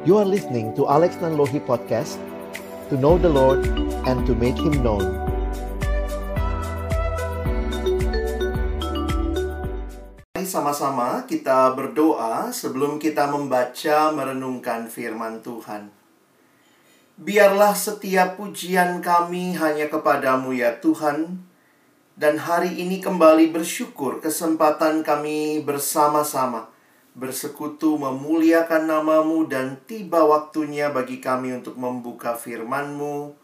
You are listening to Alex Nanlohi Podcast To know the Lord and to make Him known Mari sama-sama kita berdoa sebelum kita membaca merenungkan firman Tuhan. Biarlah setiap pujian kami hanya kepadamu ya Tuhan. Dan hari ini kembali bersyukur kesempatan kami bersama-sama bersekutu memuliakan namamu dan tiba waktunya bagi kami untuk membuka firman-Mu.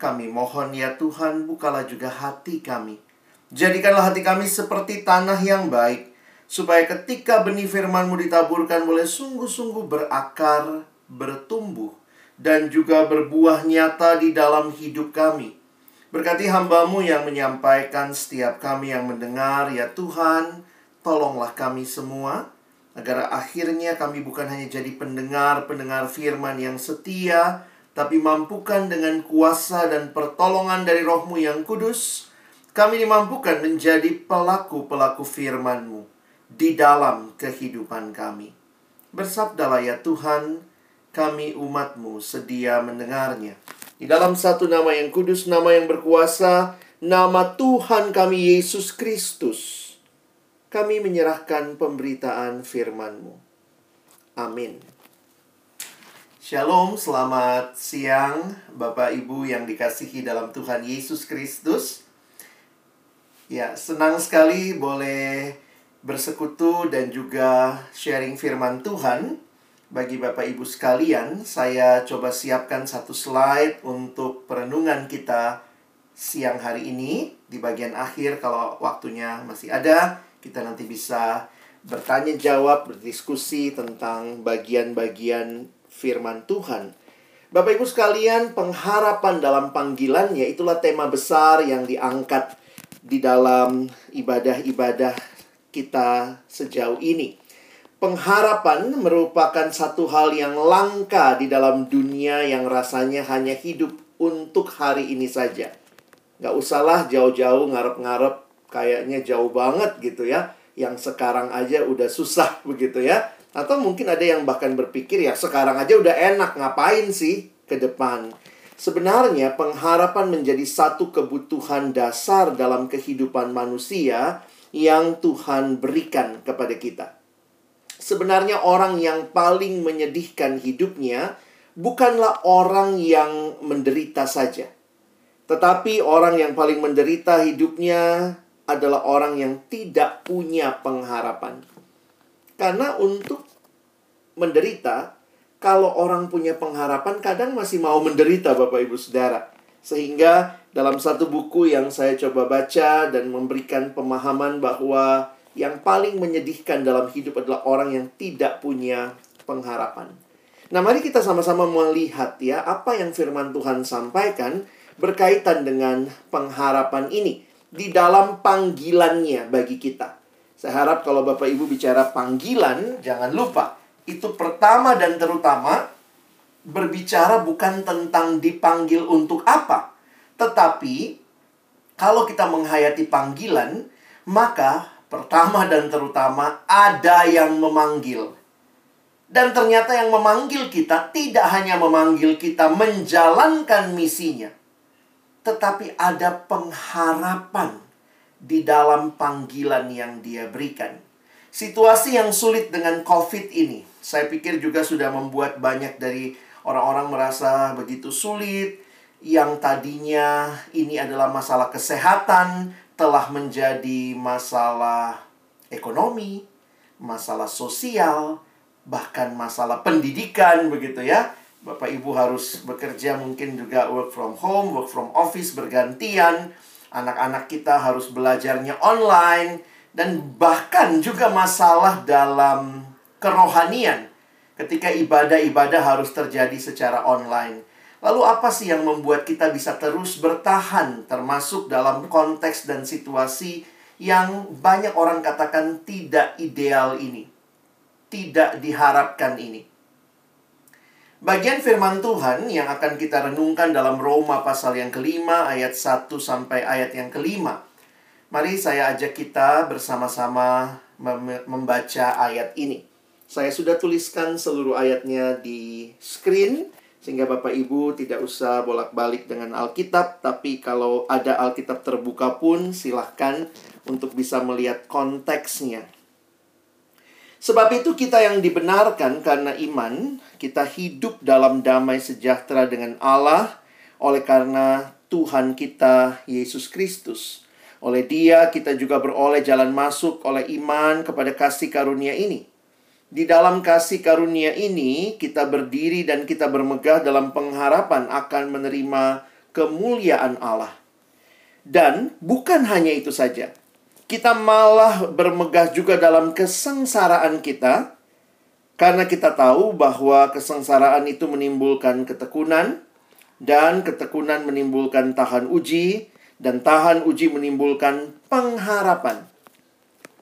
Kami mohon ya Tuhan, bukalah juga hati kami. Jadikanlah hati kami seperti tanah yang baik, supaya ketika benih firman-Mu ditaburkan boleh sungguh-sungguh berakar, bertumbuh, dan juga berbuah nyata di dalam hidup kami. Berkati hambamu yang menyampaikan setiap kami yang mendengar, ya Tuhan, tolonglah kami semua, agar akhirnya kami bukan hanya jadi pendengar-pendengar firman yang setia, tapi mampukan dengan kuasa dan pertolongan dari rohmu yang kudus, kami dimampukan menjadi pelaku-pelaku firman-Mu di dalam kehidupan kami. Bersabdalah ya Tuhan, kami umat-Mu sedia mendengarnya. Di dalam satu nama yang kudus, nama yang berkuasa, nama Tuhan kami Yesus Kristus kami menyerahkan pemberitaan firman-Mu. Amin. Shalom, selamat siang Bapak Ibu yang dikasihi dalam Tuhan Yesus Kristus. Ya, senang sekali boleh bersekutu dan juga sharing firman Tuhan. Bagi Bapak Ibu sekalian, saya coba siapkan satu slide untuk perenungan kita siang hari ini. Di bagian akhir kalau waktunya masih ada, kita nanti bisa bertanya jawab, berdiskusi tentang bagian-bagian firman Tuhan. Bapak Ibu sekalian, pengharapan dalam panggilannya itulah tema besar yang diangkat di dalam ibadah-ibadah kita sejauh ini. Pengharapan merupakan satu hal yang langka di dalam dunia yang rasanya hanya hidup untuk hari ini saja. Gak usahlah jauh-jauh ngarep-ngarep kayaknya jauh banget gitu ya. Yang sekarang aja udah susah begitu ya. Atau mungkin ada yang bahkan berpikir ya sekarang aja udah enak ngapain sih ke depan. Sebenarnya pengharapan menjadi satu kebutuhan dasar dalam kehidupan manusia yang Tuhan berikan kepada kita. Sebenarnya orang yang paling menyedihkan hidupnya bukanlah orang yang menderita saja. Tetapi orang yang paling menderita hidupnya adalah orang yang tidak punya pengharapan. Karena untuk menderita, kalau orang punya pengharapan kadang masih mau menderita Bapak Ibu Saudara. Sehingga dalam satu buku yang saya coba baca dan memberikan pemahaman bahwa yang paling menyedihkan dalam hidup adalah orang yang tidak punya pengharapan. Nah, mari kita sama-sama melihat ya apa yang firman Tuhan sampaikan berkaitan dengan pengharapan ini di dalam panggilannya bagi kita. Saya harap kalau Bapak Ibu bicara panggilan, jangan lupa itu pertama dan terutama berbicara bukan tentang dipanggil untuk apa, tetapi kalau kita menghayati panggilan, maka pertama dan terutama ada yang memanggil. Dan ternyata yang memanggil kita tidak hanya memanggil kita menjalankan misinya, tetapi ada pengharapan di dalam panggilan yang dia berikan. Situasi yang sulit dengan COVID ini, saya pikir juga sudah membuat banyak dari orang-orang merasa begitu sulit. Yang tadinya ini adalah masalah kesehatan, telah menjadi masalah ekonomi, masalah sosial, bahkan masalah pendidikan, begitu ya Bapak Ibu harus bekerja mungkin juga work from home, work from office bergantian. Anak-anak kita harus belajarnya online dan bahkan juga masalah dalam kerohanian ketika ibadah-ibadah harus terjadi secara online. Lalu apa sih yang membuat kita bisa terus bertahan termasuk dalam konteks dan situasi yang banyak orang katakan tidak ideal ini. Tidak diharapkan ini. Bagian firman Tuhan yang akan kita renungkan dalam Roma pasal yang kelima ayat 1 sampai ayat yang kelima. Mari saya ajak kita bersama-sama membaca ayat ini. Saya sudah tuliskan seluruh ayatnya di screen sehingga Bapak Ibu tidak usah bolak-balik dengan Alkitab, tapi kalau ada Alkitab terbuka pun silahkan untuk bisa melihat konteksnya. Sebab itu kita yang dibenarkan karena iman, kita hidup dalam damai sejahtera dengan Allah oleh karena Tuhan kita Yesus Kristus. Oleh Dia kita juga beroleh jalan masuk oleh iman kepada kasih karunia ini. Di dalam kasih karunia ini, kita berdiri dan kita bermegah dalam pengharapan akan menerima kemuliaan Allah. Dan bukan hanya itu saja, kita malah bermegah juga dalam kesengsaraan kita, karena kita tahu bahwa kesengsaraan itu menimbulkan ketekunan, dan ketekunan menimbulkan tahan uji, dan tahan uji menimbulkan pengharapan.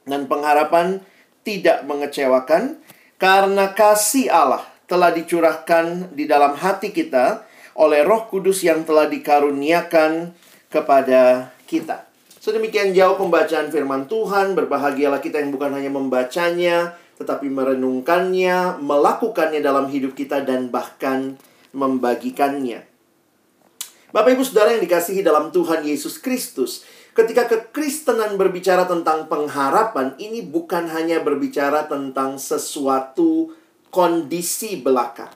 Dan pengharapan tidak mengecewakan karena kasih Allah telah dicurahkan di dalam hati kita oleh Roh Kudus yang telah dikaruniakan kepada kita. Sedemikian jauh pembacaan firman Tuhan, berbahagialah kita yang bukan hanya membacanya, tetapi merenungkannya, melakukannya dalam hidup kita, dan bahkan membagikannya. Bapak Ibu Saudara yang dikasihi dalam Tuhan Yesus Kristus, Ketika kekristenan berbicara tentang pengharapan, ini bukan hanya berbicara tentang sesuatu kondisi belaka.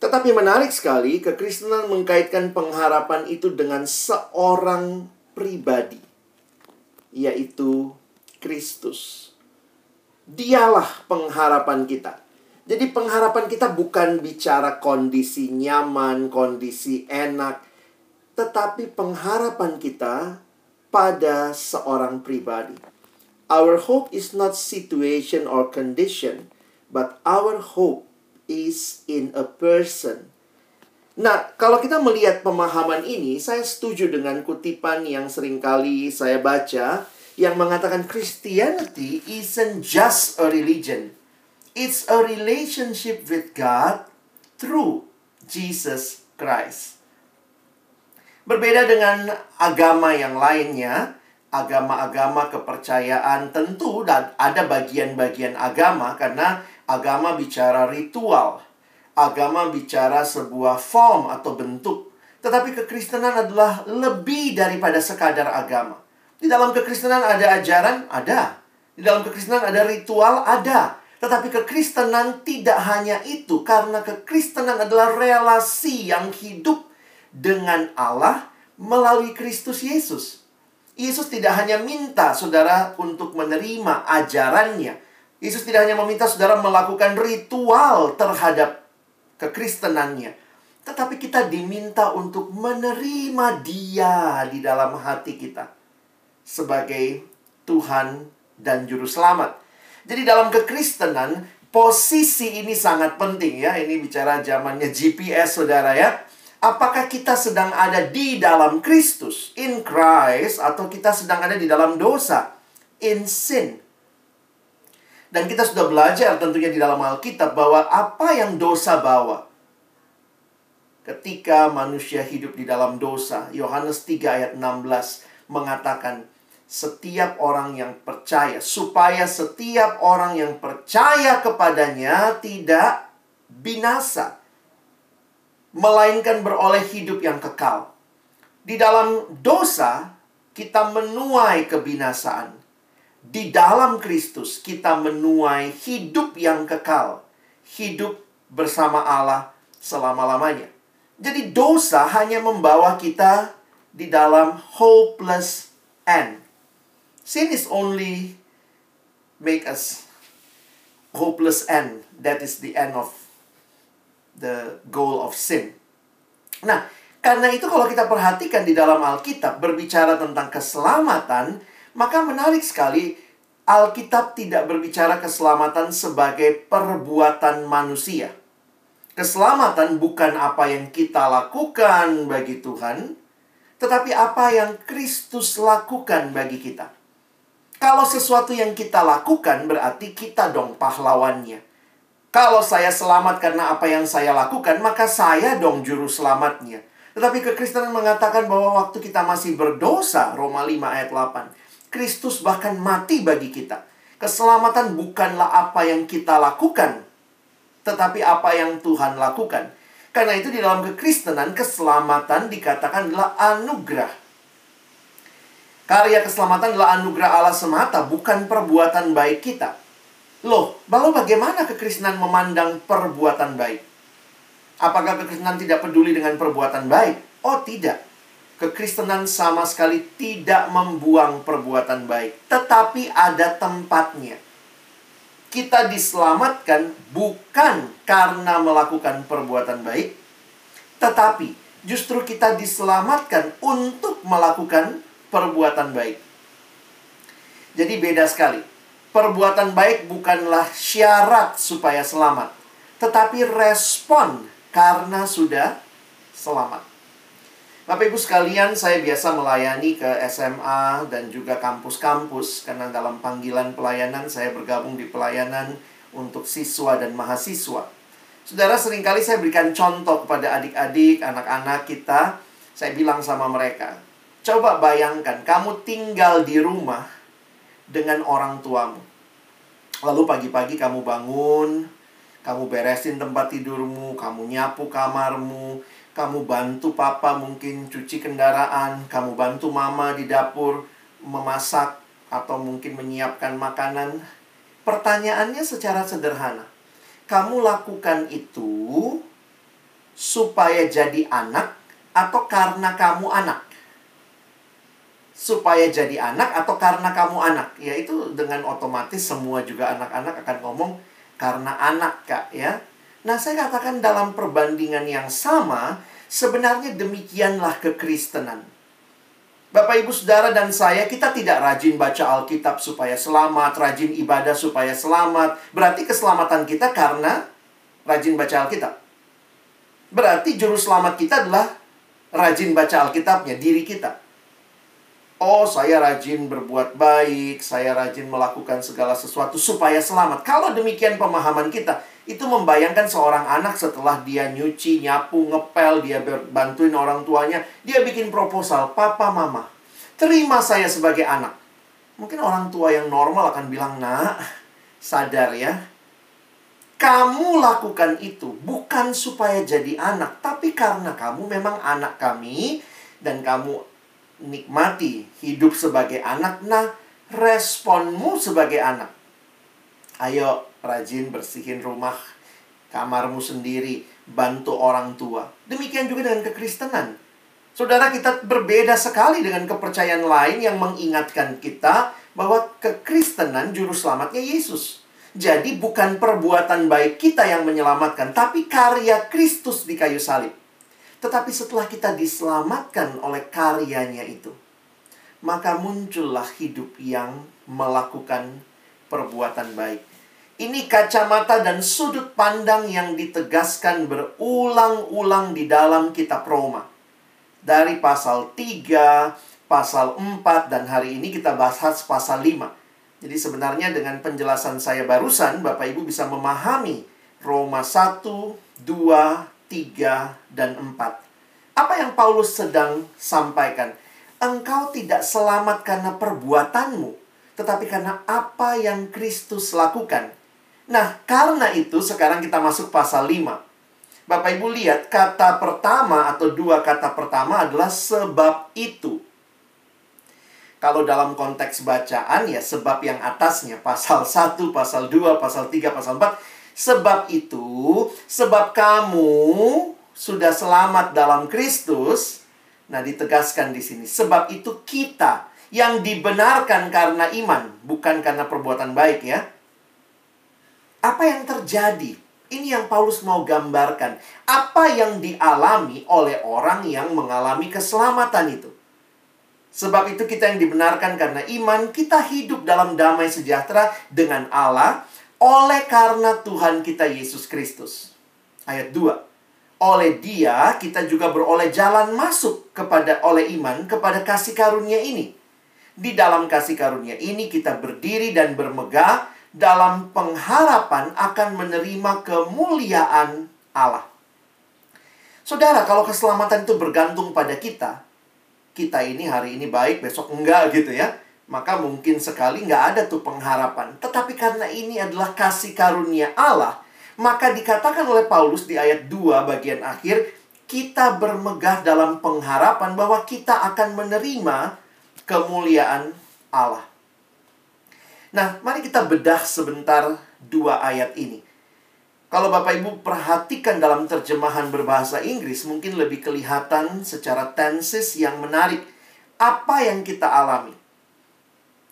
Tetapi menarik sekali, kekristenan mengkaitkan pengharapan itu dengan seorang pribadi, yaitu Kristus. Dialah pengharapan kita. Jadi pengharapan kita bukan bicara kondisi nyaman, kondisi enak, tetapi pengharapan kita pada seorang pribadi. Our hope is not situation or condition, but our hope is in a person. Nah, kalau kita melihat pemahaman ini, saya setuju dengan kutipan yang sering kali saya baca yang mengatakan Christianity isn't just a religion. It's a relationship with God through Jesus Christ. Berbeda dengan agama yang lainnya, agama-agama kepercayaan tentu dan ada bagian-bagian agama karena agama bicara ritual. Agama bicara sebuah form atau bentuk. Tetapi kekristenan adalah lebih daripada sekadar agama. Di dalam kekristenan ada ajaran? Ada. Di dalam kekristenan ada ritual? Ada. Tetapi kekristenan tidak hanya itu karena kekristenan adalah relasi yang hidup dengan Allah melalui Kristus Yesus. Yesus tidak hanya minta saudara untuk menerima ajarannya. Yesus tidak hanya meminta saudara melakukan ritual terhadap kekristenannya. Tetapi kita diminta untuk menerima dia di dalam hati kita. Sebagai Tuhan dan Juru Selamat. Jadi dalam kekristenan, posisi ini sangat penting ya. Ini bicara zamannya GPS saudara ya Apakah kita sedang ada di dalam Kristus, in Christ, atau kita sedang ada di dalam dosa, in sin? Dan kita sudah belajar tentunya di dalam Alkitab bahwa apa yang dosa bawa. Ketika manusia hidup di dalam dosa, Yohanes 3 ayat 16 mengatakan, setiap orang yang percaya, supaya setiap orang yang percaya kepadanya tidak binasa melainkan beroleh hidup yang kekal. Di dalam dosa, kita menuai kebinasaan. Di dalam Kristus, kita menuai hidup yang kekal, hidup bersama Allah selama-lamanya. Jadi, dosa hanya membawa kita di dalam hopeless end. Sin is only make us hopeless end. That is the end of the goal of sin. Nah, karena itu kalau kita perhatikan di dalam Alkitab berbicara tentang keselamatan, maka menarik sekali Alkitab tidak berbicara keselamatan sebagai perbuatan manusia. Keselamatan bukan apa yang kita lakukan bagi Tuhan, tetapi apa yang Kristus lakukan bagi kita. Kalau sesuatu yang kita lakukan berarti kita dong pahlawannya. Kalau saya selamat karena apa yang saya lakukan, maka saya dong juru selamatnya. Tetapi kekristenan mengatakan bahwa waktu kita masih berdosa, Roma 5 ayat 8, Kristus bahkan mati bagi kita. Keselamatan bukanlah apa yang kita lakukan, tetapi apa yang Tuhan lakukan. Karena itu di dalam kekristenan keselamatan dikatakan adalah anugerah. Karya keselamatan adalah anugerah Allah semata, bukan perbuatan baik kita. Loh, lalu bagaimana kekristenan memandang perbuatan baik? Apakah kekristenan tidak peduli dengan perbuatan baik? Oh, tidak kekristenan sama sekali tidak membuang perbuatan baik, tetapi ada tempatnya. Kita diselamatkan bukan karena melakukan perbuatan baik, tetapi justru kita diselamatkan untuk melakukan perbuatan baik. Jadi beda sekali. Perbuatan baik bukanlah syarat supaya selamat, tetapi respon karena sudah selamat. Bapak Ibu sekalian, saya biasa melayani ke SMA dan juga kampus-kampus karena dalam panggilan pelayanan saya bergabung di pelayanan untuk siswa dan mahasiswa. Saudara, sering kali saya berikan contoh kepada adik-adik, anak-anak kita. Saya bilang sama mereka, coba bayangkan kamu tinggal di rumah dengan orang tuamu. Lalu pagi-pagi kamu bangun, kamu beresin tempat tidurmu, kamu nyapu kamarmu, kamu bantu papa mungkin cuci kendaraan, kamu bantu mama di dapur memasak atau mungkin menyiapkan makanan. Pertanyaannya secara sederhana. Kamu lakukan itu supaya jadi anak atau karena kamu anak? Supaya jadi anak atau karena kamu anak? Ya itu dengan otomatis semua juga anak-anak akan ngomong karena anak, Kak, ya. Nah, saya katakan dalam perbandingan yang sama, sebenarnya demikianlah kekristenan. Bapak, ibu, saudara, dan saya, kita tidak rajin baca Alkitab supaya selamat, rajin ibadah supaya selamat. Berarti keselamatan kita karena rajin baca Alkitab. Berarti juru selamat kita adalah rajin baca Alkitabnya, diri kita. Oh, saya rajin berbuat baik, saya rajin melakukan segala sesuatu supaya selamat. Kalau demikian pemahaman kita, itu membayangkan seorang anak setelah dia nyuci, nyapu, ngepel, dia bantuin orang tuanya, dia bikin proposal, "Papa, Mama, terima saya sebagai anak." Mungkin orang tua yang normal akan bilang, "Nak, sadar ya. Kamu lakukan itu bukan supaya jadi anak, tapi karena kamu memang anak kami dan kamu nikmati hidup sebagai anak. Nah, responmu sebagai anak. Ayo, rajin bersihin rumah kamarmu sendiri, bantu orang tua. Demikian juga dengan kekristenan. Saudara, kita berbeda sekali dengan kepercayaan lain yang mengingatkan kita bahwa kekristenan juru selamatnya Yesus. Jadi bukan perbuatan baik kita yang menyelamatkan, tapi karya Kristus di kayu salib. Tetapi setelah kita diselamatkan oleh karyanya itu, maka muncullah hidup yang melakukan perbuatan baik. Ini kacamata dan sudut pandang yang ditegaskan berulang-ulang di dalam kitab Roma. Dari pasal 3, pasal 4, dan hari ini kita bahas pasal 5. Jadi sebenarnya dengan penjelasan saya barusan, Bapak Ibu bisa memahami Roma 1, 2, 3, dan 4. Apa yang Paulus sedang sampaikan? Engkau tidak selamat karena perbuatanmu, tetapi karena apa yang Kristus lakukan. Nah, karena itu sekarang kita masuk pasal 5. Bapak Ibu lihat, kata pertama atau dua kata pertama adalah sebab itu. Kalau dalam konteks bacaan ya sebab yang atasnya, pasal 1, pasal 2, pasal 3, pasal 4. Sebab itu, sebab kamu sudah selamat dalam Kristus. Nah, ditegaskan di sini. Sebab itu kita yang dibenarkan karena iman, bukan karena perbuatan baik ya apa yang terjadi? Ini yang Paulus mau gambarkan. Apa yang dialami oleh orang yang mengalami keselamatan itu. Sebab itu kita yang dibenarkan karena iman, kita hidup dalam damai sejahtera dengan Allah oleh karena Tuhan kita Yesus Kristus. Ayat 2. Oleh dia kita juga beroleh jalan masuk kepada oleh iman kepada kasih karunia ini. Di dalam kasih karunia ini kita berdiri dan bermegah dalam pengharapan akan menerima kemuliaan Allah. Saudara, kalau keselamatan itu bergantung pada kita, kita ini hari ini baik, besok enggak gitu ya. Maka mungkin sekali nggak ada tuh pengharapan. Tetapi karena ini adalah kasih karunia Allah, maka dikatakan oleh Paulus di ayat 2 bagian akhir, kita bermegah dalam pengharapan bahwa kita akan menerima kemuliaan Allah. Nah, mari kita bedah sebentar dua ayat ini. Kalau Bapak Ibu perhatikan dalam terjemahan berbahasa Inggris, mungkin lebih kelihatan secara tenses yang menarik apa yang kita alami.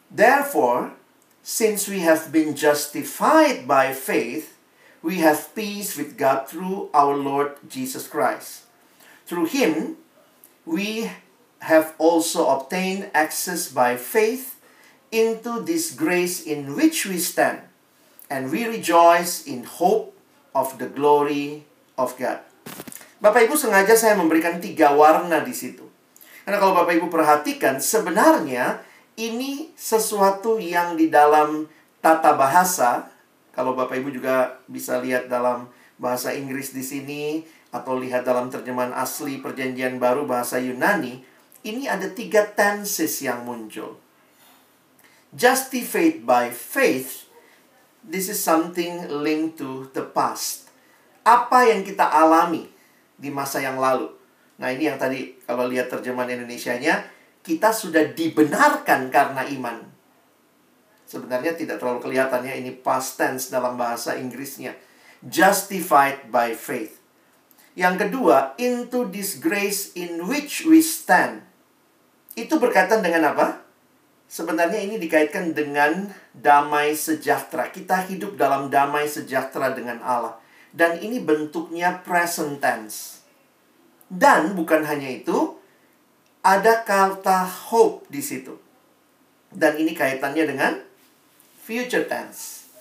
Therefore, since we have been justified by faith, we have peace with God through our Lord Jesus Christ. Through him, we have also obtained access by faith into this grace in which we stand, and we rejoice in hope of the glory of God. Bapak Ibu sengaja saya memberikan tiga warna di situ. Karena kalau Bapak Ibu perhatikan, sebenarnya ini sesuatu yang di dalam tata bahasa, kalau Bapak Ibu juga bisa lihat dalam bahasa Inggris di sini, atau lihat dalam terjemahan asli perjanjian baru bahasa Yunani, ini ada tiga tenses yang muncul. Justified by faith this is something linked to the past. Apa yang kita alami di masa yang lalu. Nah, ini yang tadi kalau lihat terjemahan Indonesia-nya, kita sudah dibenarkan karena iman. Sebenarnya tidak terlalu kelihatannya ini past tense dalam bahasa Inggrisnya. Justified by faith. Yang kedua, into this grace in which we stand. Itu berkaitan dengan apa? Sebenarnya ini dikaitkan dengan damai sejahtera. Kita hidup dalam damai sejahtera dengan Allah. Dan ini bentuknya present tense. Dan bukan hanya itu, ada kata hope di situ. Dan ini kaitannya dengan future tense.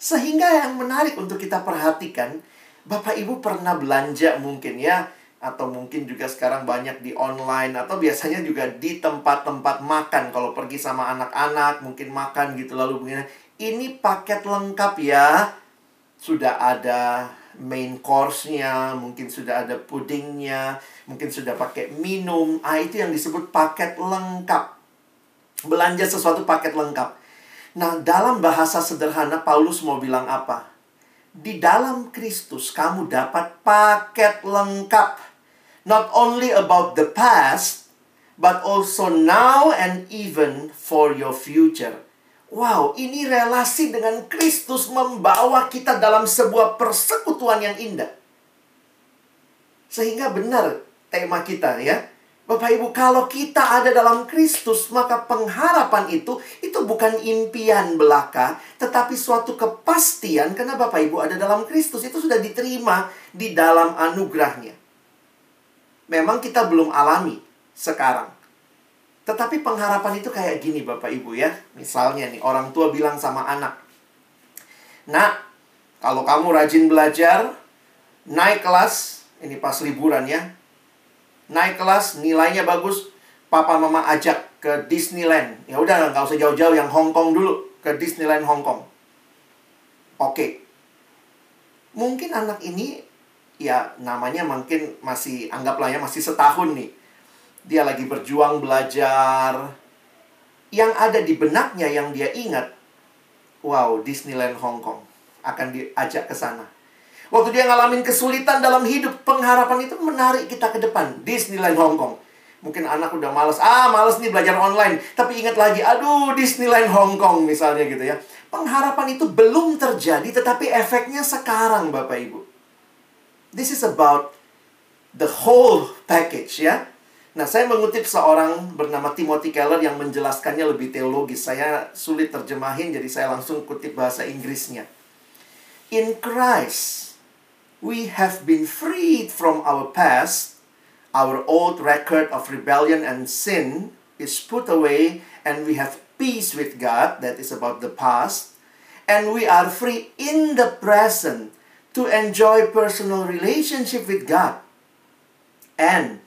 Sehingga yang menarik untuk kita perhatikan, Bapak Ibu pernah belanja mungkin ya, atau mungkin juga sekarang banyak di online atau biasanya juga di tempat-tempat makan kalau pergi sama anak-anak mungkin makan gitu lalu begini ini paket lengkap ya sudah ada main course-nya mungkin sudah ada pudingnya mungkin sudah pakai minum. Ah itu yang disebut paket lengkap. Belanja sesuatu paket lengkap. Nah dalam bahasa sederhana Paulus mau bilang apa? Di dalam Kristus kamu dapat paket lengkap. Not only about the past, but also now and even for your future. Wow, ini relasi dengan Kristus membawa kita dalam sebuah persekutuan yang indah. Sehingga benar tema kita ya. Bapak Ibu, kalau kita ada dalam Kristus, maka pengharapan itu itu bukan impian belaka, tetapi suatu kepastian karena Bapak Ibu ada dalam Kristus itu sudah diterima di dalam anugerahnya memang kita belum alami sekarang. Tetapi pengharapan itu kayak gini Bapak Ibu ya. Misalnya nih orang tua bilang sama anak. Nak, kalau kamu rajin belajar, naik kelas, ini pas liburan ya. Naik kelas, nilainya bagus, papa mama ajak ke Disneyland. Ya udah nggak usah jauh-jauh yang Hong Kong dulu, ke Disneyland Hong Kong. Oke. Mungkin anak ini ya namanya mungkin masih anggaplah ya masih setahun nih. Dia lagi berjuang belajar. Yang ada di benaknya yang dia ingat, wow, Disneyland Hong Kong akan diajak ke sana. Waktu dia ngalamin kesulitan dalam hidup, pengharapan itu menarik kita ke depan. Disneyland Hong Kong. Mungkin anak udah males, ah males nih belajar online. Tapi ingat lagi, aduh Disneyland Hong Kong misalnya gitu ya. Pengharapan itu belum terjadi, tetapi efeknya sekarang Bapak Ibu. This is about the whole package ya. Nah, saya mengutip seorang bernama Timothy Keller yang menjelaskannya lebih teologis. Saya sulit terjemahin, jadi saya langsung kutip bahasa Inggrisnya. In Christ, we have been freed from our past. Our old record of rebellion and sin is put away, and we have peace with God. That is about the past. And we are free in the present to enjoy personal relationship with God. And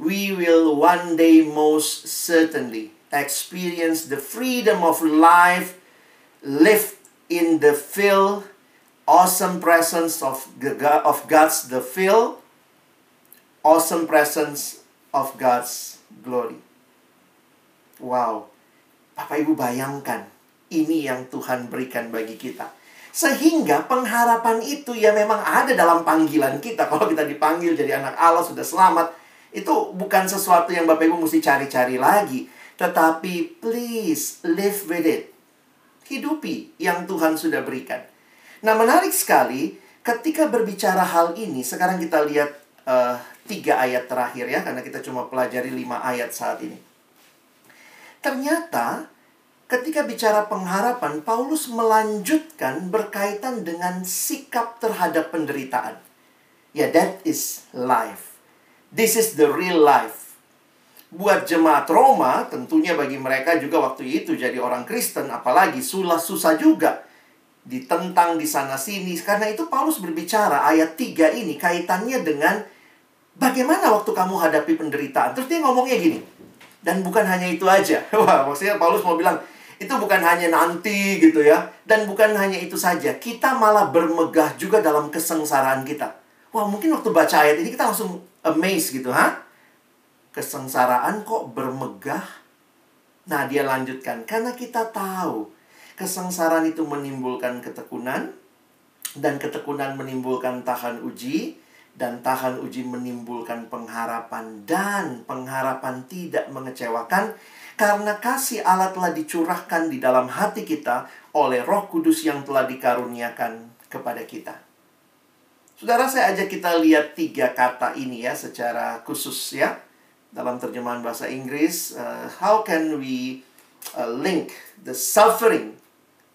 we will one day most certainly experience the freedom of life lived in the fill awesome presence of, of God's the fill awesome presence of God's glory. Wow. Bapak Ibu bayangkan, ini yang Tuhan berikan bagi kita. Sehingga pengharapan itu ya memang ada dalam panggilan kita. Kalau kita dipanggil jadi anak Allah sudah selamat, itu bukan sesuatu yang Bapak Ibu mesti cari-cari lagi. Tetapi please live with it. Hidupi yang Tuhan sudah berikan. Nah menarik sekali ketika berbicara hal ini, sekarang kita lihat uh, tiga ayat terakhir ya, karena kita cuma pelajari lima ayat saat ini. Ternyata ketika bicara pengharapan, Paulus melanjutkan berkaitan dengan sikap terhadap penderitaan. Ya, yeah, that is life. This is the real life. Buat jemaat Roma, tentunya bagi mereka juga waktu itu jadi orang Kristen, apalagi sulah susah juga. Ditentang di sana-sini. Karena itu Paulus berbicara ayat 3 ini kaitannya dengan bagaimana waktu kamu hadapi penderitaan. Terus dia ngomongnya gini, dan bukan hanya itu aja. Wah, maksudnya Paulus mau bilang, itu bukan hanya nanti gitu ya. Dan bukan hanya itu saja. Kita malah bermegah juga dalam kesengsaraan kita. Wah, mungkin waktu baca ayat ini kita langsung amazed gitu, ha? Kesengsaraan kok bermegah? Nah, dia lanjutkan. Karena kita tahu kesengsaraan itu menimbulkan ketekunan. Dan ketekunan menimbulkan tahan uji dan tahan uji menimbulkan pengharapan dan pengharapan tidak mengecewakan karena kasih Allah telah dicurahkan di dalam hati kita oleh Roh Kudus yang telah dikaruniakan kepada kita. Saudara, saya ajak kita lihat tiga kata ini ya secara khusus ya dalam terjemahan bahasa Inggris. Uh, how can we uh, link the suffering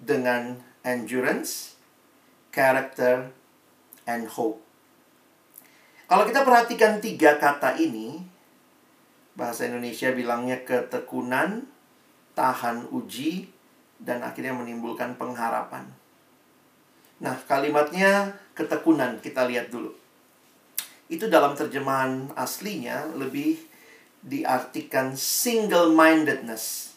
dengan endurance, character, and hope? Kalau kita perhatikan tiga kata ini, bahasa Indonesia bilangnya ketekunan, tahan uji, dan akhirnya menimbulkan pengharapan. Nah, kalimatnya ketekunan kita lihat dulu. Itu dalam terjemahan aslinya lebih diartikan single-mindedness.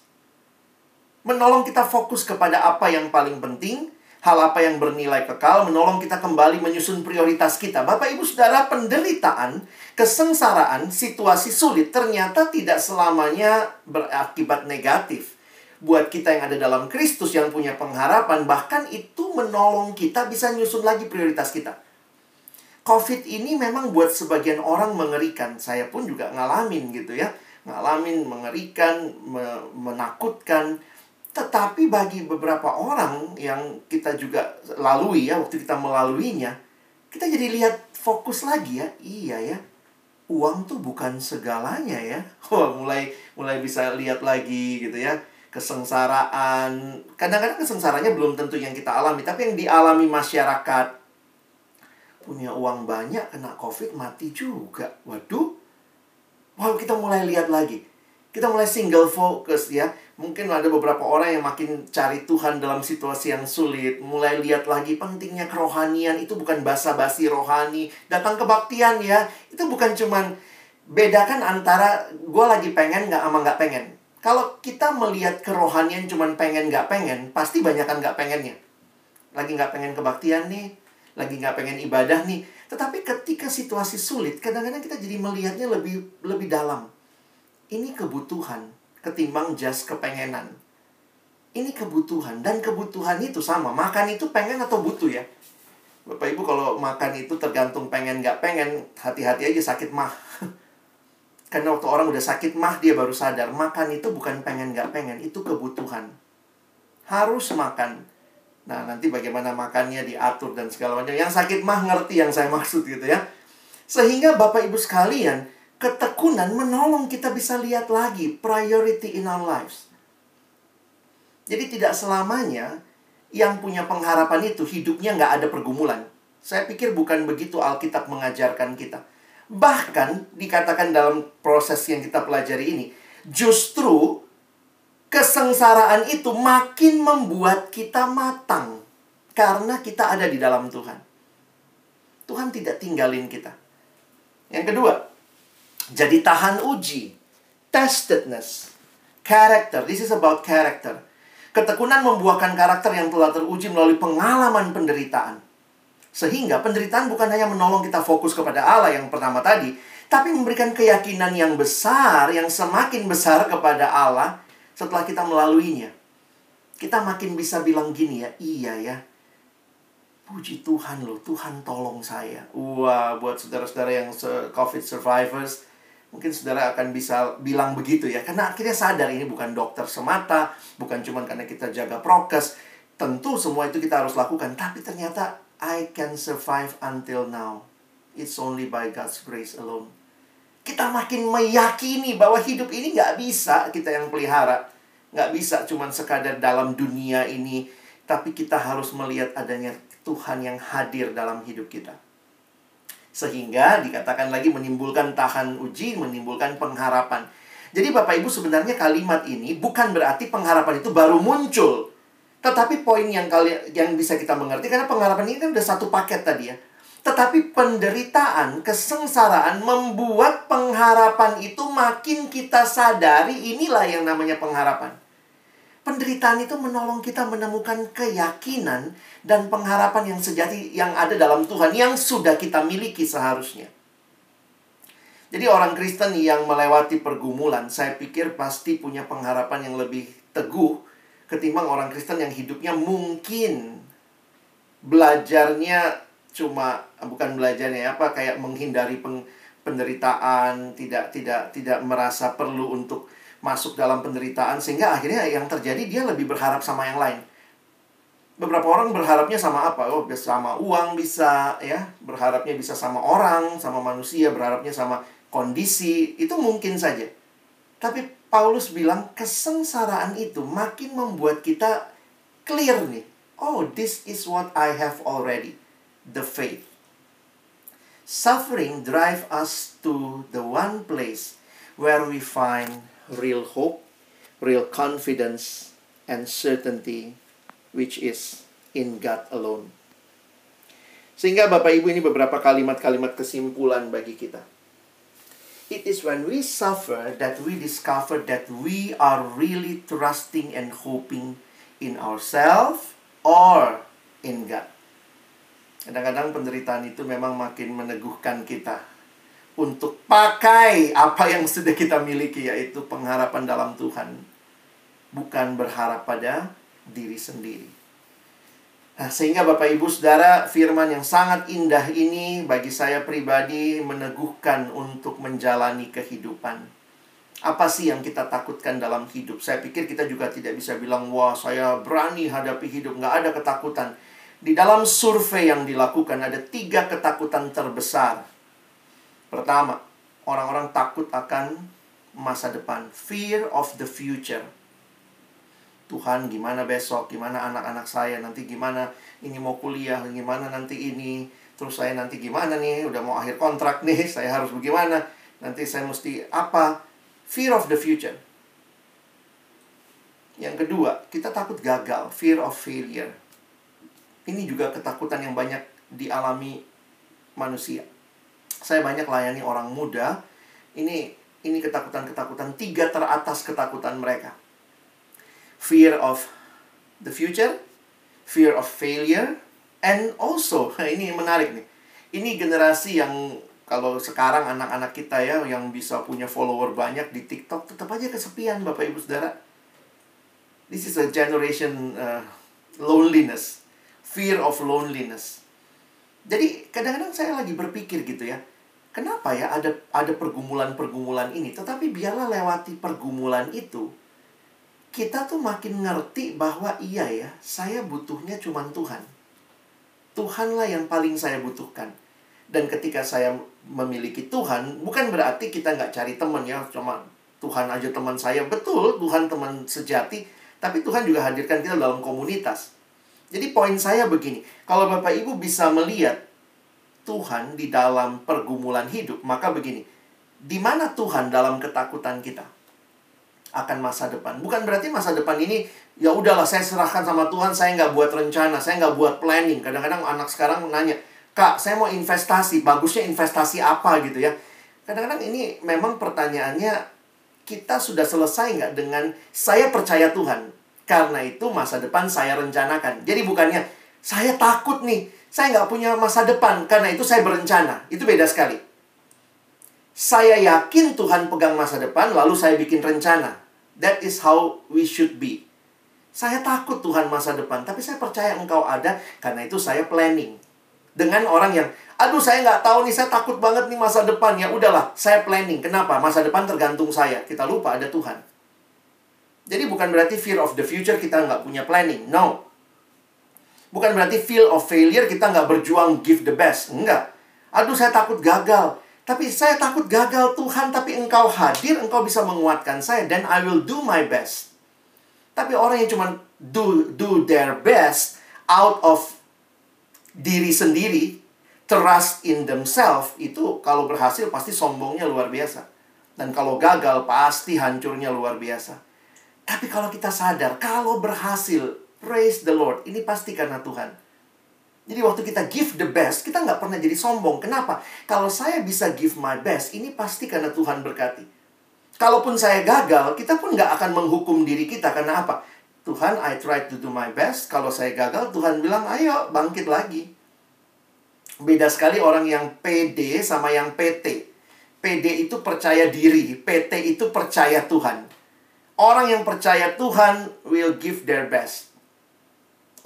Menolong kita fokus kepada apa yang paling penting hal apa yang bernilai kekal, menolong kita kembali menyusun prioritas kita. Bapak, ibu, saudara, penderitaan, kesengsaraan, situasi sulit ternyata tidak selamanya berakibat negatif. Buat kita yang ada dalam Kristus yang punya pengharapan, bahkan itu menolong kita bisa nyusun lagi prioritas kita. COVID ini memang buat sebagian orang mengerikan. Saya pun juga ngalamin gitu ya. Ngalamin mengerikan, menakutkan tetapi bagi beberapa orang yang kita juga lalui ya, waktu kita melaluinya, kita jadi lihat fokus lagi ya. Iya ya. Uang tuh bukan segalanya ya. Wah, mulai mulai bisa lihat lagi gitu ya. Kesengsaraan. Kadang-kadang kesengsaranya belum tentu yang kita alami, tapi yang dialami masyarakat punya uang banyak kena Covid mati juga. Waduh. Wah, kita mulai lihat lagi. Kita mulai single focus ya Mungkin ada beberapa orang yang makin cari Tuhan dalam situasi yang sulit. Mulai lihat lagi pentingnya kerohanian. Itu bukan basa-basi rohani. Datang kebaktian ya. Itu bukan cuman bedakan antara gue lagi pengen nggak sama nggak pengen. Kalau kita melihat kerohanian cuman pengen nggak pengen, pasti banyak kan nggak pengennya. Lagi nggak pengen kebaktian nih, lagi nggak pengen ibadah nih. Tetapi ketika situasi sulit, kadang-kadang kita jadi melihatnya lebih lebih dalam. Ini kebutuhan ketimbang just kepengenan. Ini kebutuhan dan kebutuhan itu sama. Makan itu pengen atau butuh ya. Bapak Ibu kalau makan itu tergantung pengen nggak pengen, hati-hati aja sakit mah. Karena waktu orang udah sakit mah dia baru sadar makan itu bukan pengen nggak pengen, itu kebutuhan. Harus makan. Nah, nanti bagaimana makannya diatur dan segala macam. Yang sakit mah ngerti yang saya maksud gitu ya. Sehingga Bapak Ibu sekalian, ketekunan menolong kita bisa lihat lagi priority in our lives. Jadi tidak selamanya yang punya pengharapan itu hidupnya nggak ada pergumulan. Saya pikir bukan begitu Alkitab mengajarkan kita. Bahkan dikatakan dalam proses yang kita pelajari ini, justru kesengsaraan itu makin membuat kita matang karena kita ada di dalam Tuhan. Tuhan tidak tinggalin kita. Yang kedua, jadi tahan uji. Testedness. Character. This is about character. Ketekunan membuahkan karakter yang telah teruji melalui pengalaman penderitaan. Sehingga penderitaan bukan hanya menolong kita fokus kepada Allah yang pertama tadi, tapi memberikan keyakinan yang besar, yang semakin besar kepada Allah, setelah kita melaluinya, kita makin bisa bilang gini ya, iya ya. Puji Tuhan loh, Tuhan tolong saya. Wah, buat saudara-saudara yang COVID survivors, mungkin saudara akan bisa bilang begitu ya. Karena akhirnya sadar ini bukan dokter semata, bukan cuma karena kita jaga prokes. Tentu semua itu kita harus lakukan, tapi ternyata I can survive until now. It's only by God's grace alone. Kita makin meyakini bahwa hidup ini nggak bisa kita yang pelihara nggak bisa cuma sekadar dalam dunia ini, tapi kita harus melihat adanya Tuhan yang hadir dalam hidup kita. Sehingga dikatakan lagi menimbulkan tahan uji, menimbulkan pengharapan. Jadi Bapak Ibu sebenarnya kalimat ini bukan berarti pengharapan itu baru muncul. Tetapi poin yang kali yang bisa kita mengerti karena pengharapan ini kan udah satu paket tadi ya. Tetapi penderitaan, kesengsaraan membuat pengharapan itu makin kita sadari inilah yang namanya pengharapan. Penderitaan itu menolong kita menemukan keyakinan dan pengharapan yang sejati yang ada dalam Tuhan yang sudah kita miliki seharusnya. Jadi orang Kristen yang melewati pergumulan, saya pikir pasti punya pengharapan yang lebih teguh ketimbang orang Kristen yang hidupnya mungkin belajarnya cuma bukan belajarnya apa kayak menghindari peng, penderitaan, tidak tidak tidak merasa perlu untuk masuk dalam penderitaan sehingga akhirnya yang terjadi dia lebih berharap sama yang lain. Beberapa orang berharapnya sama apa? Oh, sama uang bisa ya, berharapnya bisa sama orang, sama manusia, berharapnya sama kondisi, itu mungkin saja. Tapi Paulus bilang kesengsaraan itu makin membuat kita clear nih. Oh, this is what I have already the faith. Suffering drive us to the one place where we find real hope, real confidence, and certainty, which is in God alone. Sehingga Bapak Ibu ini beberapa kalimat-kalimat kesimpulan bagi kita. It is when we suffer that we discover that we are really trusting and hoping in ourselves or in God. Kadang-kadang penderitaan itu memang makin meneguhkan kita untuk pakai apa yang sudah kita miliki yaitu pengharapan dalam Tuhan. Bukan berharap pada diri sendiri. Nah, sehingga Bapak Ibu Saudara, firman yang sangat indah ini bagi saya pribadi meneguhkan untuk menjalani kehidupan. Apa sih yang kita takutkan dalam hidup? Saya pikir kita juga tidak bisa bilang, wah saya berani hadapi hidup, nggak ada ketakutan. Di dalam survei yang dilakukan ada tiga ketakutan terbesar. Pertama, orang-orang takut akan masa depan. Fear of the future. Tuhan gimana besok, gimana anak-anak saya, nanti gimana ini mau kuliah, gimana nanti ini, terus saya nanti gimana nih, udah mau akhir kontrak nih, saya harus bagaimana, nanti saya mesti apa. Fear of the future. Yang kedua, kita takut gagal, fear of failure. Ini juga ketakutan yang banyak dialami manusia. Saya banyak layani orang muda. Ini ini ketakutan-ketakutan tiga teratas ketakutan mereka. Fear of the future, fear of failure, and also ini menarik nih. Ini generasi yang kalau sekarang anak-anak kita ya yang bisa punya follower banyak di TikTok tetap aja kesepian Bapak Ibu Saudara. This is a generation uh, loneliness fear of loneliness. Jadi kadang-kadang saya lagi berpikir gitu ya, kenapa ya ada ada pergumulan-pergumulan ini, tetapi biarlah lewati pergumulan itu, kita tuh makin ngerti bahwa iya ya, saya butuhnya cuma Tuhan. Tuhanlah yang paling saya butuhkan. Dan ketika saya memiliki Tuhan, bukan berarti kita nggak cari teman ya, cuma Tuhan aja teman saya. Betul, Tuhan teman sejati, tapi Tuhan juga hadirkan kita dalam komunitas. Jadi poin saya begini, kalau Bapak Ibu bisa melihat Tuhan di dalam pergumulan hidup, maka begini, di mana Tuhan dalam ketakutan kita akan masa depan? Bukan berarti masa depan ini ya udahlah saya serahkan sama Tuhan, saya nggak buat rencana, saya nggak buat planning. Kadang-kadang anak sekarang nanya, kak saya mau investasi, bagusnya investasi apa gitu ya? Kadang-kadang ini memang pertanyaannya kita sudah selesai nggak dengan saya percaya Tuhan karena itu masa depan saya rencanakan. Jadi bukannya saya takut nih, saya nggak punya masa depan. Karena itu saya berencana. Itu beda sekali. Saya yakin Tuhan pegang masa depan, lalu saya bikin rencana. That is how we should be. Saya takut Tuhan masa depan, tapi saya percaya Engkau ada, karena itu saya planning. Dengan orang yang, aduh saya nggak tahu nih, saya takut banget nih masa depan. Ya udahlah, saya planning. Kenapa? Masa depan tergantung saya. Kita lupa ada Tuhan. Jadi bukan berarti fear of the future kita nggak punya planning. No. Bukan berarti feel of failure kita nggak berjuang give the best. Enggak. Aduh saya takut gagal. Tapi saya takut gagal Tuhan, tapi engkau hadir, engkau bisa menguatkan saya. Then I will do my best. Tapi orang yang cuma do, do their best out of diri sendiri, trust in themselves, itu kalau berhasil pasti sombongnya luar biasa. Dan kalau gagal pasti hancurnya luar biasa. Tapi kalau kita sadar, kalau berhasil, praise the Lord, ini pasti karena Tuhan. Jadi waktu kita give the best, kita nggak pernah jadi sombong. Kenapa? Kalau saya bisa give my best, ini pasti karena Tuhan berkati. Kalaupun saya gagal, kita pun nggak akan menghukum diri kita. Karena apa? Tuhan, I try to do my best. Kalau saya gagal, Tuhan bilang, ayo bangkit lagi. Beda sekali orang yang PD sama yang PT. PD itu percaya diri, PT itu percaya Tuhan. Orang yang percaya Tuhan will give their best.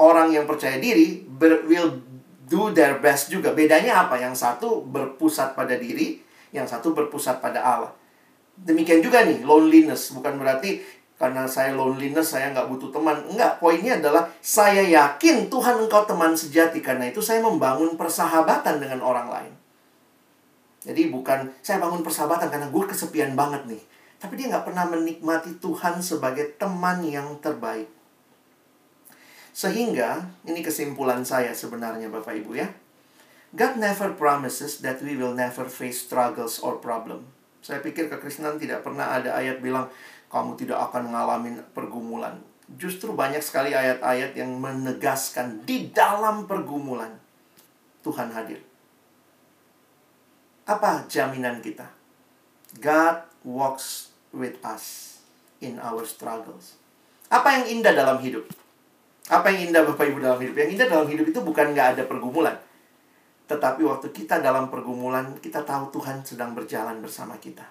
Orang yang percaya diri will do their best juga. Bedanya apa? Yang satu berpusat pada diri, yang satu berpusat pada Allah. Demikian juga nih, loneliness. Bukan berarti karena saya loneliness, saya nggak butuh teman. Enggak, poinnya adalah saya yakin Tuhan engkau teman sejati. Karena itu saya membangun persahabatan dengan orang lain. Jadi bukan saya bangun persahabatan karena gue kesepian banget nih. Tapi dia nggak pernah menikmati Tuhan sebagai teman yang terbaik. Sehingga, ini kesimpulan saya sebenarnya Bapak Ibu ya. God never promises that we will never face struggles or problem. Saya pikir kekristenan tidak pernah ada ayat bilang kamu tidak akan mengalami pergumulan. Justru banyak sekali ayat-ayat yang menegaskan di dalam pergumulan Tuhan hadir. Apa jaminan kita? God walks with us in our struggles. Apa yang indah dalam hidup? Apa yang indah Bapak Ibu dalam hidup? Yang indah dalam hidup itu bukan nggak ada pergumulan. Tetapi waktu kita dalam pergumulan, kita tahu Tuhan sedang berjalan bersama kita.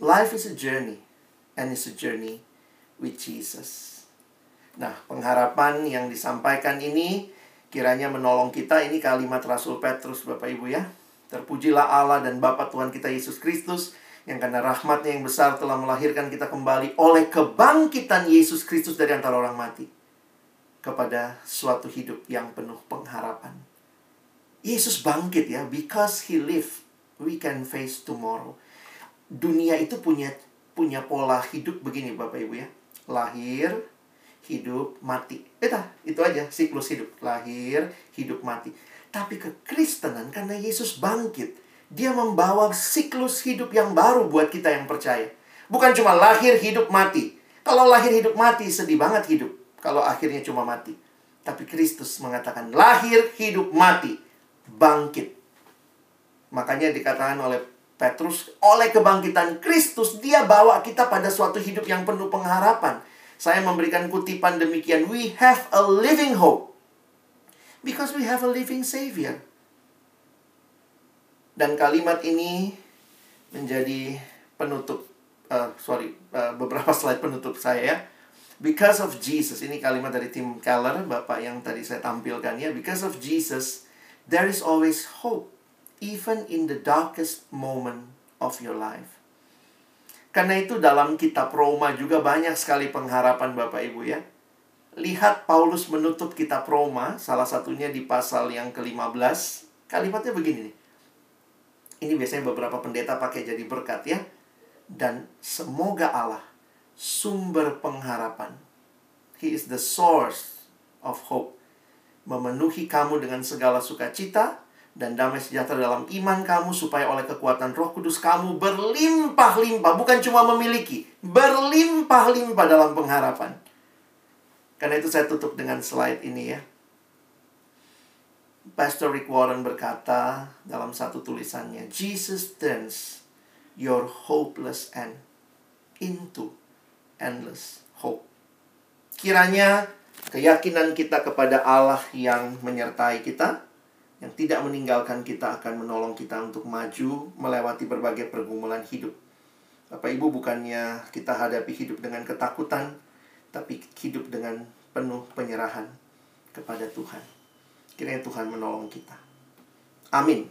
Life is a journey, and it's a journey with Jesus. Nah, pengharapan yang disampaikan ini kiranya menolong kita. Ini kalimat Rasul Petrus, Bapak Ibu ya. Terpujilah Allah dan Bapa Tuhan kita Yesus Kristus yang karena rahmatnya yang besar telah melahirkan kita kembali oleh kebangkitan Yesus Kristus dari antara orang mati kepada suatu hidup yang penuh pengharapan. Yesus bangkit ya, because he live, we can face tomorrow. Dunia itu punya punya pola hidup begini Bapak Ibu ya. Lahir, hidup, mati. Beta, itu aja siklus hidup. Lahir, hidup, mati. Tapi kekristenan karena Yesus bangkit, dia membawa siklus hidup yang baru buat kita yang percaya. Bukan cuma lahir, hidup, mati. Kalau lahir, hidup, mati, sedih banget hidup. Kalau akhirnya cuma mati. Tapi Kristus mengatakan lahir, hidup, mati bangkit. Makanya dikatakan oleh Petrus, oleh kebangkitan Kristus, dia bawa kita pada suatu hidup yang penuh pengharapan. Saya memberikan kutipan demikian, we have a living hope. Because we have a living Savior. Dan kalimat ini menjadi penutup, uh, sorry, uh, beberapa slide penutup saya ya. Because of Jesus, ini kalimat dari Tim Keller, Bapak yang tadi saya tampilkan ya. Because of Jesus, there is always hope, even in the darkest moment of your life. Karena itu dalam kitab Roma juga banyak sekali pengharapan Bapak Ibu ya. Lihat Paulus menutup kitab Roma, salah satunya di pasal yang ke-15. Kalimatnya begini nih. Ini biasanya beberapa pendeta pakai jadi berkat ya. Dan semoga Allah sumber pengharapan. He is the source of hope memenuhi kamu dengan segala sukacita dan damai sejahtera dalam iman kamu supaya oleh kekuatan Roh Kudus kamu berlimpah-limpah bukan cuma memiliki berlimpah-limpah dalam pengharapan. Karena itu saya tutup dengan slide ini ya. Pastor Rick Warren berkata dalam satu tulisannya, Jesus turns your hopeless end into endless hope. Kiranya keyakinan kita kepada Allah yang menyertai kita, yang tidak meninggalkan kita akan menolong kita untuk maju melewati berbagai pergumulan hidup. Bapak Ibu bukannya kita hadapi hidup dengan ketakutan, tapi hidup dengan penuh penyerahan kepada Tuhan. Kiranya Tuhan menolong kita. Amin.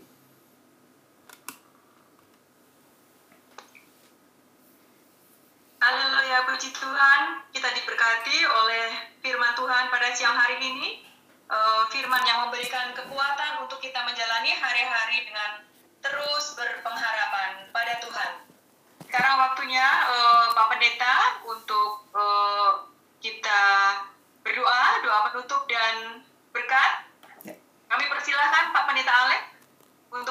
Haleluya, puji Tuhan. Kita diberkati oleh firman Tuhan pada siang hari ini. Eh, firman yang memberikan kekuatan untuk kita menjalani hari-hari dengan terus berpengharapan pada Tuhan. Sekarang waktunya eh, Pak Pendeta untuk eh, kita berdoa, doa penutup dan berkat. Kami persilahkan Pak Pendeta Alek.